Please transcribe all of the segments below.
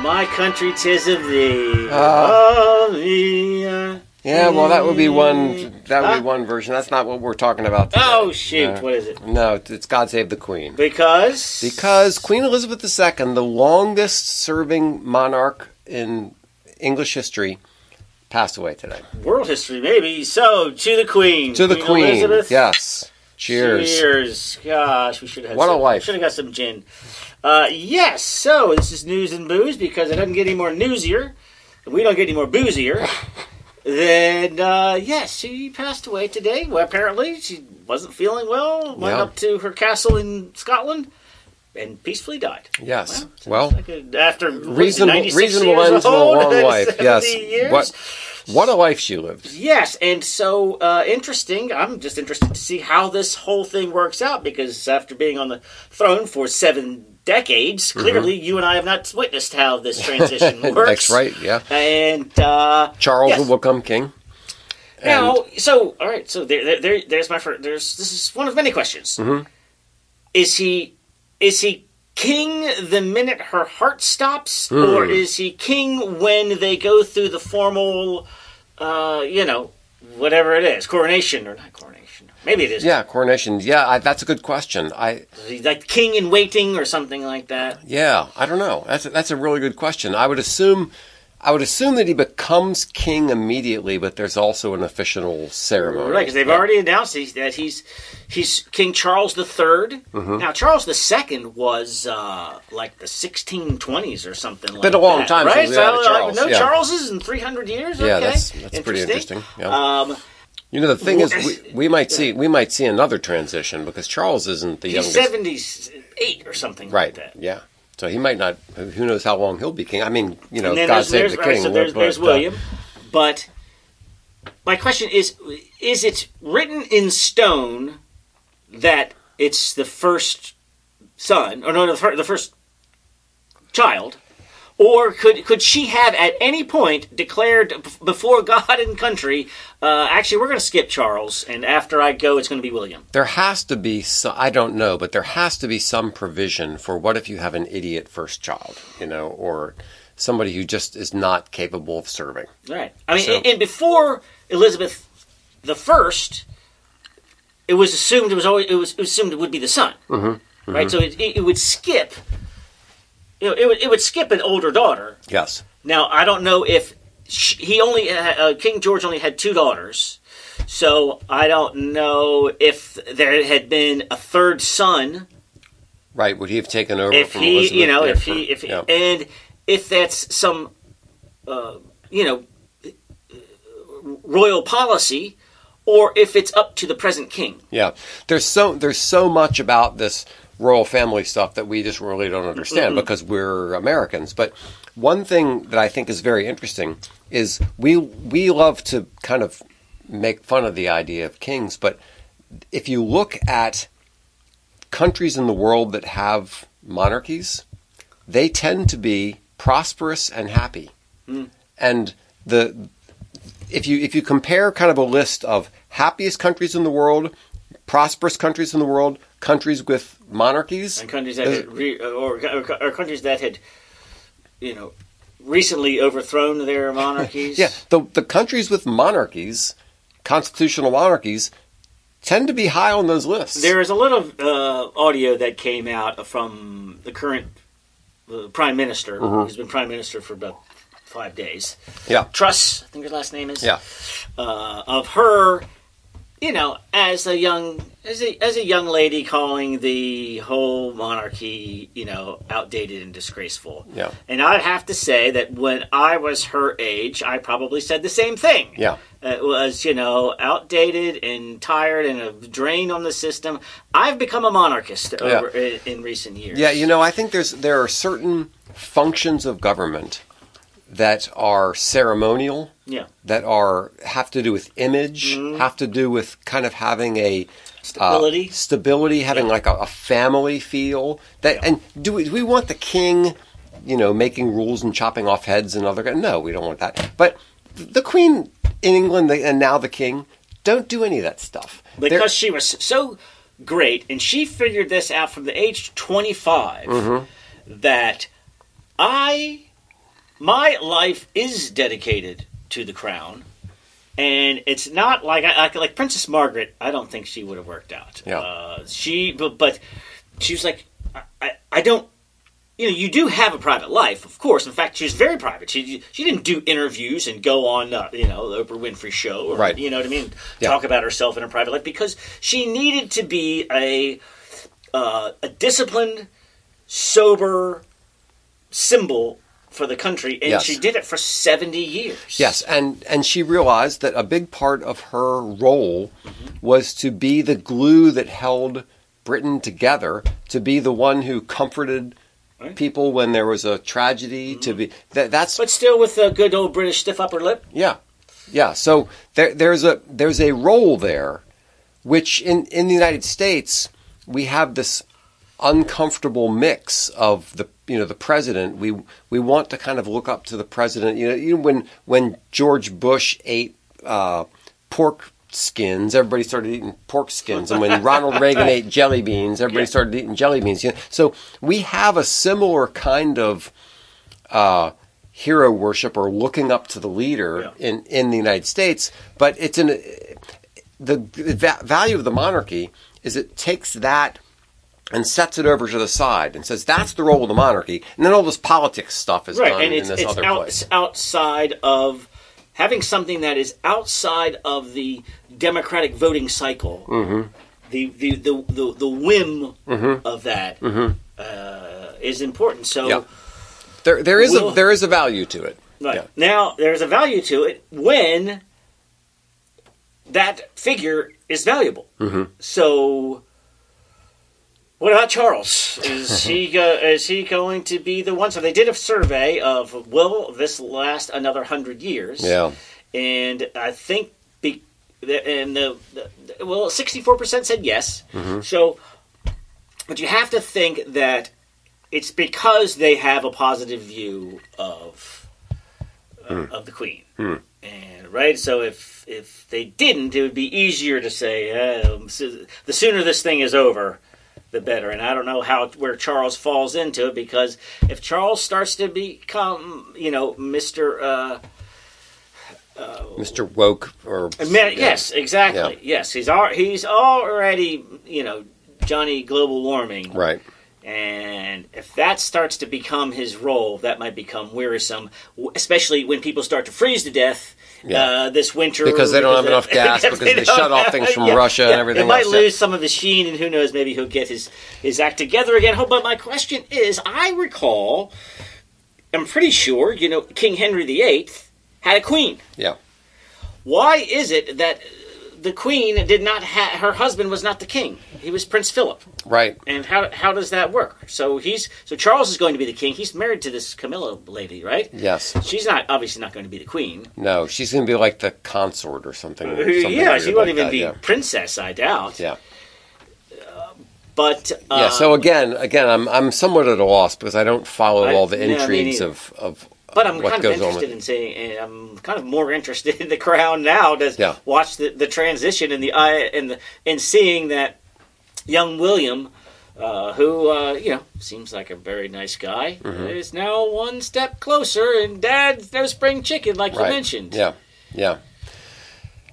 My country, tis of thee. Ah. uh, Yeah, well, that would be one. That would Huh? be one version. That's not what we're talking about. Today. Oh, shoot. No. What is it? No, it's God Save the Queen. Because. Because Queen Elizabeth II, the longest serving monarch in English history, passed away today. World history, maybe. So, to the Queen. To the Queen. Elizabeth. Yes. Cheers. Cheers. Gosh, we should have had What a some, life. Should have got some gin. Uh, yes, so this is news and booze because it doesn't get any more newsier. and We don't get any more boozier. then, uh, yes, she passed away today. Well, apparently, she wasn't feeling well. Went Yeah. up to her castle in Scotland and peacefully died. Yes. sounds Well, like a- after what is it, reasonable, 96 reasonable ends to a long life. Yes. years? What? What a life she lived. Yes, and so uh, interesting. I'm just interested to see how this whole thing works out because after being on the throne for seven decades, Mm-hmm. clearly you and I have not witnessed how this transition works. That's right. Yeah. And uh, Charles yes. will become king. now, so all right, so there, there, there, there's my first. There's this is one of many questions. Mhm. Is he is he king the minute her heart stops, Hmm. or is he king when they go through the formal, uh, you know, whatever it is, coronation or not coronation? Maybe it is. Yeah, coronation. Yeah, I, that's a good question. I like king in waiting or something like that? yeah, I don't know. That's a, that's a really good question. I would assume I would assume that he becomes king immediately, but there's also an official ceremony. Right, because they've Yeah. already announced he's, that he's he's King Charles the 3rd Mm-hmm. Now Charles the Second was uh, like the 1620s or something like that. Been a long that, time right? since a like, Charles, no yeah. Charleses in 300 years. Yeah, okay. that's- that's pretty interesting, yeah. Um, You know, the thing is, we, we might see we might see another transition because Charles isn't the he's youngest. 78 or something Right. like that. Yeah. So he might not. Who knows how long he'll be king? I mean, you know, God there's, save there's, the right, king. so there's, but, there's uh, William, but my question is: Is it written in stone that it's the first son, or no, the first child, or could could she have at any point declared before God and country, uh, actually, we're going to skip Charles, and after I go, it's going to be William? there has to be. So, I don't know, but there has to be some provision for what if you have an idiot first child, you know, or somebody who just is not capable of serving. Right. I mean, So- and, before Elizabeth the First, it was assumed it was always it was assumed it would be the son. Mm-hmm. Right. So it, it would skip. You know, it would it would skip an older daughter. Yes. Now I don't know if sh he only uh, King George only had two daughters, so I don't know if there had been a third son. Right. Would he have taken over If from he, Elizabeth? you know, if he, if yeah. and if that's some, uh, you know, royal policy, or if it's up to the present king. Yeah, there's so there's so much about this royal family stuff that we just really don't understand because we're Americans. But one thing that I think is very interesting is we we love to kind of make fun of the idea of kings, but if you look at countries in the world that have monarchies, they tend to be prosperous and happy. Mm. And the if you if you compare kind of a list of happiest countries in the world, prosperous countries in the world, countries with monarchies, And countries that had re, or, or, countries that had, you know, recently overthrown their monarchies. yeah, the the countries with monarchies, constitutional monarchies, tend to be high on those lists. There is a little uh, audio that came out from the current uh, prime minister, Mm-hmm. who's been prime minister for about five days. yeah, Truss, I think her last name is. yeah, uh, of her, you know, as a young as a as a young lady calling the whole monarchy, you know, outdated and disgraceful. yeah, And I'd have to say that when I was her age, I probably said the same thing. yeah. It was, you know, outdated and tired and a drain on the system. I've become a monarchist over in, in recent years. Yeah, you know, I think there's there are certain functions of government that are ceremonial, Yeah. that are have to do with image, have to do with kind of having a uh, Stability. stability, having like a, a family feel. That and do we, do we want the king, you know, making rules and chopping off heads and other? Kind no, we don't want that. But the queen in England and now the king don't do any of that stuff. They're- because she was so great and she figured this out from the age 25 Mm-hmm. that I my life is dedicated to the crown, and it's not like I, like, like Princess Margaret. I don't think she would have worked out. Yeah. Uh, she, but, but she was like, I, I, I don't. You know, you do have a private life, of course. In fact, she was very private. She she didn't do interviews and go on, uh, you know, the Oprah Winfrey show, or, Right. You know what I mean? Yeah. Talk about herself in her private life because she needed to be a uh, a disciplined, sober symbol for the country, and Yes. she did it for seventy years. Yes, and and she realized that a big part of her role was to be the glue that held Britain together, to be the one who comforted Right. people when there was a tragedy. To mm-hmm. be that, that's but still with the good old British stiff upper lip. yeah, yeah. So there, there's a there's a role there, which in in the United States we have this uncomfortable mix of the you know the president. We we want to kind of look up to the president. You know, you know when when George Bush ate uh, pork skins, everybody started eating pork skins, and when Ronald Reagan ate jelly beans, everybody Yeah. started eating jelly beans. You know? So we have a similar kind of uh, hero worship or looking up to the leader Yeah. in, in the United States, but it's an the, the va- value of the monarchy is it takes that and sets it over to the side and says that's the role of the monarchy, and then all this politics stuff is right, done and in it's, this it's other out, place. outside of having something that is outside of the democratic voting cycle. Mm-hmm. The, the, the, the, the whim of that uh, is important. So Mm-hmm. Yeah. There there is Will- a there is a value to it. Right. Yeah. Now, there's a value to it when that figure is valuable. Mm-hmm. So, what about Charles? Is he go, is he going to be the one? So they did a survey of will this last another hundred years? Yeah. and I think be, and the, the well, sixty four percent said yes. Mm-hmm. So, but you have to think that it's because they have a positive view of uh, hmm. of the Queen, hmm. and right. So if if they didn't, it would be easier to say oh, so the sooner this thing is over. The better, and I don't know how where Charles falls into it because if Charles starts to become, you know, Mister uh, Mr. Woke or I mean, Yes, exactly. Yes, he's al- he's already you know Johnny Global Warming, Right. And if that starts to become his role, that might become wearisome, especially when people start to freeze to death. Yeah. Uh, this winter Because they don't have enough gas, because they don't shut off things from yeah, Russia and yeah. everything It might else, lose some of his sheen, and who knows? Maybe he'll get his his act together again. Oh, But my question is, I recall, I'm pretty sure, you know, King Henry VIII had a queen. Yeah. Why is it that the queen did not have her husband was not the king? He was Prince Philip. Right. And how how does that work? So he's so Charles is going to be the king. He's married to this Camilla lady, right? Yes. She's not obviously not going to be the queen. No, she's going to be like the consort or something. something yeah, she won't like even that, be Yeah. princess. I doubt. yeah. But uh, Yeah. So again, again, I'm I'm somewhat at a loss because I don't follow I- all the intrigues of of But I'm kind of interested in seeing. and I'm kind of more interested in the crown now to Yeah. watch the, the transition and the I and the and seeing that young William, uh, who uh, you know seems like a very nice guy, Mm-hmm. is now one step closer. And Dad's no spring chicken, like you mentioned. Yeah. Yeah.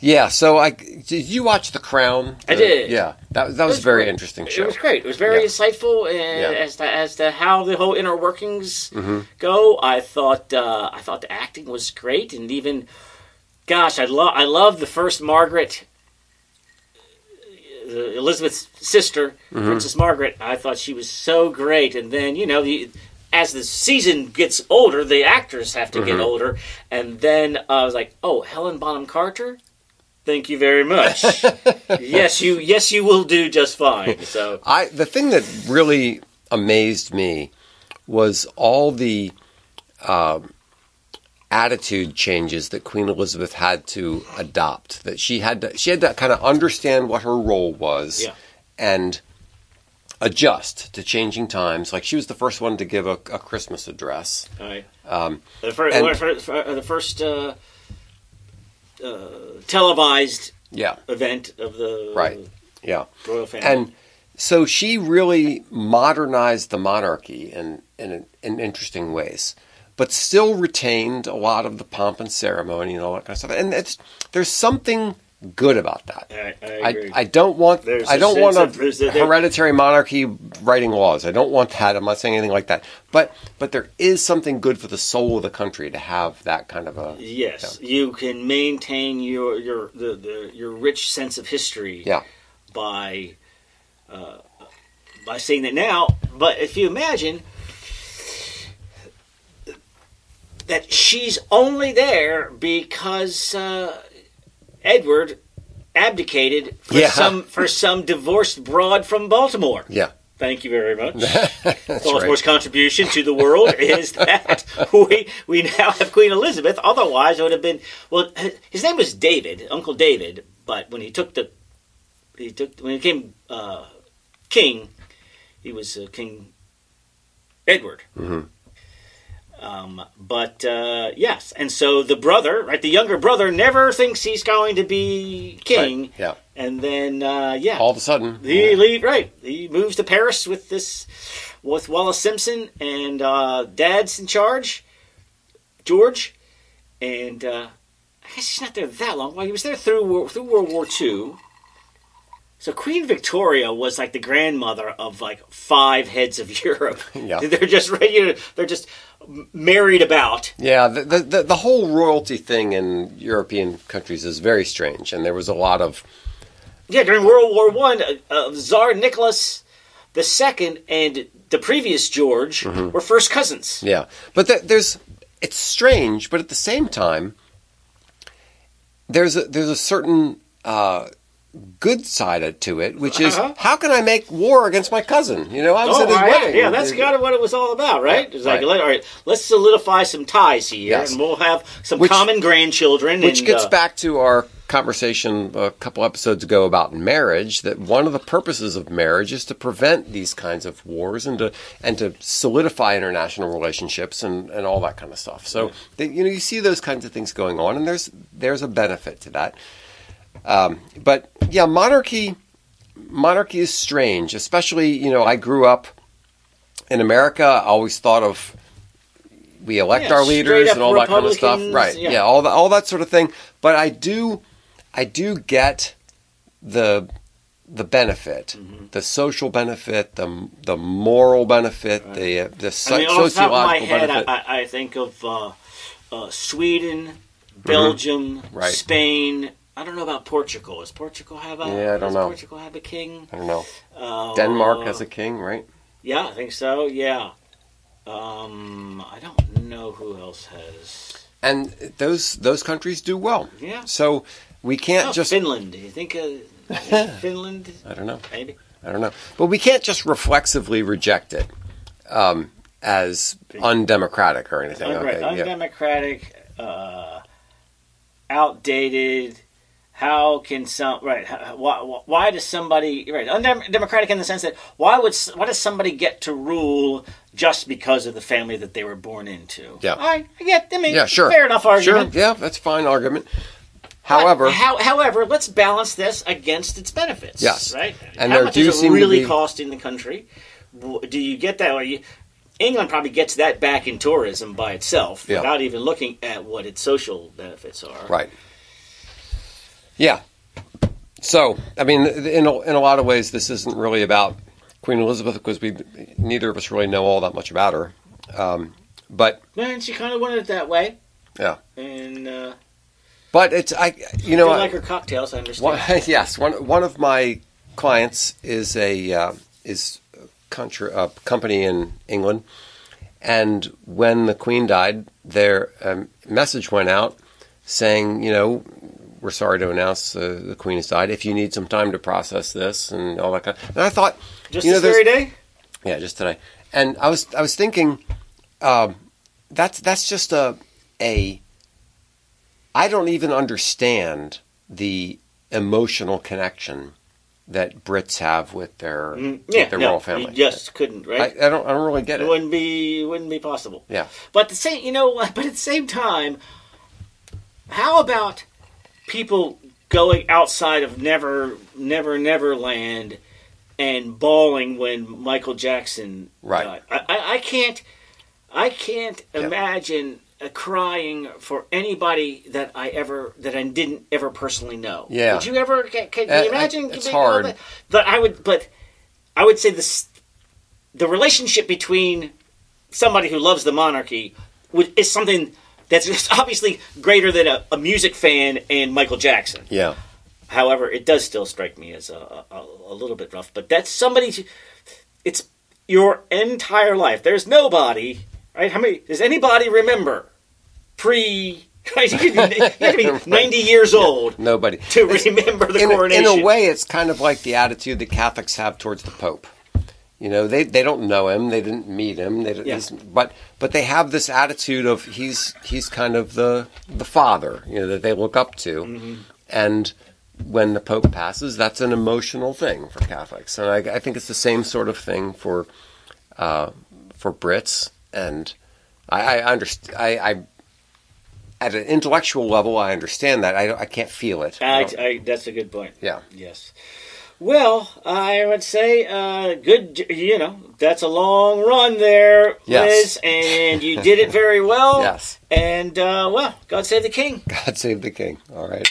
Yeah. So I did you watch The Crown? I did. Yeah. That that was, a very great. interesting show. It was great. It was very Yeah. insightful and Yeah. as to as to how the whole inner workings Mm-hmm. go. I thought uh, I thought the acting was great, and even gosh, I love I love the first Margaret, uh, Elizabeth's sister, Mm-hmm. Princess Margaret. I thought she was so great, and then you know the. As the season gets older, the actors have to Mm-hmm. get older, and then I was like, "Oh, Helen Bonham Carter, thank you very much. yes, you yes you will do just fine." So I the thing that really amazed me was all the um, attitude changes that Queen Elizabeth had to adopt. That she had to she had to kind of understand what her role was Yeah. and adjust to changing times. Like she was the first one to give a, a Christmas address. Right. Um, The first, and- the first uh, uh, televised yeah, event of the Right. yeah. royal family. And so she really modernized the monarchy in in, in interesting ways. but still retained a lot of the pomp and ceremony and all that kind of stuff. And it's there's something good about that. I, I I. I don't want There's I don't want a of- a- hereditary monarchy writing laws. I don't want that. I'm not saying anything like that. But but there is something good for the soul of the country to have that kind of a yes, you can maintain your your the, the your rich sense of history. yeah by uh, by saying that now. But if you imagine that she's only there because uh, Edward abdicated for Yeah. some for some divorced broad from Baltimore. yeah. Thank you very much. Baltimore's right. contribution to the world is that we we now have Queen Elizabeth. Otherwise, it would have been well. His name was David, Uncle David. But when he took the he took when he became uh, king, he was uh, King Edward. Mhm. Um, but uh, yes, and so the brother, right, the younger brother, never thinks he's going to be king, Right. Yeah. and then uh, yeah, All of a sudden. he leave right. He moves to Paris with this with Wallis Simpson and uh, Dad's in charge, George, and uh, I guess he's not there that long. Well, he was there through through World War II. So Queen Victoria was like the grandmother of like five heads of Europe. Yeah. They're just regular. They're just married about. Yeah, the, the the whole royalty thing in European countries is very strange, and there was a lot of Yeah, during World War One, uh, uh, Tsar Nicholas the Second and the previous George Mm-hmm. were first cousins. yeah. But th- there's it's strange, but at the same time, there's a there's a certain uh, good side to it, which is Uh-huh. how can I make war against my cousin? You know, I was at his yeah, wedding. yeah, that's kind of what it was all about, right? Yeah, It's like, right. let, all right, let's solidify some ties here, Yes. and we'll have some Which- common grandchildren. Which and, gets uh, back to our conversation a couple episodes ago about marriage. That one of the purposes of marriage is to prevent these kinds of wars and to and to solidify international relationships and, and all that kind of stuff. So that, you know you see those kinds of things going on, and there's there's a benefit to that. Um, but yeah, monarchy monarchy is strange, especially you know I grew up in America. I always thought of we elect Yeah, our leaders and all that kind of stuff, right? yeah. Yeah. all that all that sort of thing. But I do, I do get the the benefit, Mm-hmm. the social benefit, the the moral benefit, the uh, the I so- mean, the top of my sociological head, benefit. I, I I think of uh, uh, Sweden, Belgium, Mm-hmm. Right. Spain. I don't know about Portugal. Does Portugal have a? Yeah, I don't does know. Portugal have a king? I don't know. Uh, Denmark has a king, right? Yeah, I think so. Yeah. Um, I don't know who else has. And those those countries do well. Yeah. So we can't Oh, just. Finland. Do you think uh, Finland? I don't know. Maybe. I don't know. But we can't just reflexively reject it um, as undemocratic or anything. Un- right, Okay, yeah. undemocratic, uh, outdated. How can some right? Why, why does somebody right undemocratic in the sense that why would why does somebody get to rule just because of the family that they were born into? Yeah. I, I get. I mean, Yeah, sure. fair enough argument. Sure, yeah, that's a fine argument. But However, how, however, let's balance this against its benefits. Yes. right. And how there much do is it really be- costing the country? Do you get that? Or you, England probably gets that back in tourism by itself, Yeah. without even looking at what its social benefits are. right. Yeah. So, I mean, in a, in a lot of ways, this isn't really about Queen Elizabeth because we neither of us really know all that much about her. Um, but And she kind of wanted it that way. Yeah. And uh, but it's I you know I- like her cocktails, I understand. One, yes, one one of my clients is a uh, is a country, a company in England, and when the Queen died, their um, message went out saying, you know, we're sorry to announce uh, the Queen has died. If you need some time to process this and all that kind, of, and I thought, Just you know, this very day? yeah, just today. And I was I was thinking, um, that's that's just a a. I don't even understand the emotional connection that Brits have with their Mm, with yeah, their no, royal family. You just couldn't, right? I, I don't I don't really get it it. wouldn't be wouldn't be possible. Yeah. But the same, you know, what? but at the same time, how about people going outside of Never, Never, Never Land and bawling when Michael Jackson Right. died? I, I, I can't. I can't imagine uh, crying for anybody that I ever that I didn't ever personally know. Yeah. Would you ever? Can, can Uh, you I- imagine? it's hard. that? But I would. But I would say this: the relationship between somebody who loves the monarchy would, is something that's obviously greater than a, a music fan and Michael Jackson. Yeah. However, it does still strike me as a, a, a little bit rough. But that's somebody. It's your entire life. There's nobody, right? How many? Does anybody remember pre? Right? You could be, be ninety years old Nobody. to remember the in, coronation. in a way, it's kind of like the attitude that Catholics have towards the Pope. You know, they, they don't know him, they didn't meet him, they, Yeah. but but they have this attitude of he's he's kind of the the father, you know, that they look up to, Mm-hmm. and when the Pope passes, that's an emotional thing for Catholics, and I, I think it's the same sort of thing for uh, for Brits, and I, I understand. I, I at an intellectual level, I understand that. I, I can't feel it. I, I, that's a good point. yeah. Yes. Well, I would say, uh, good. You know, that's a long run there, Yes. Liz, and you did it very well. Yes. And uh, well, God save the king. God save the king. All right.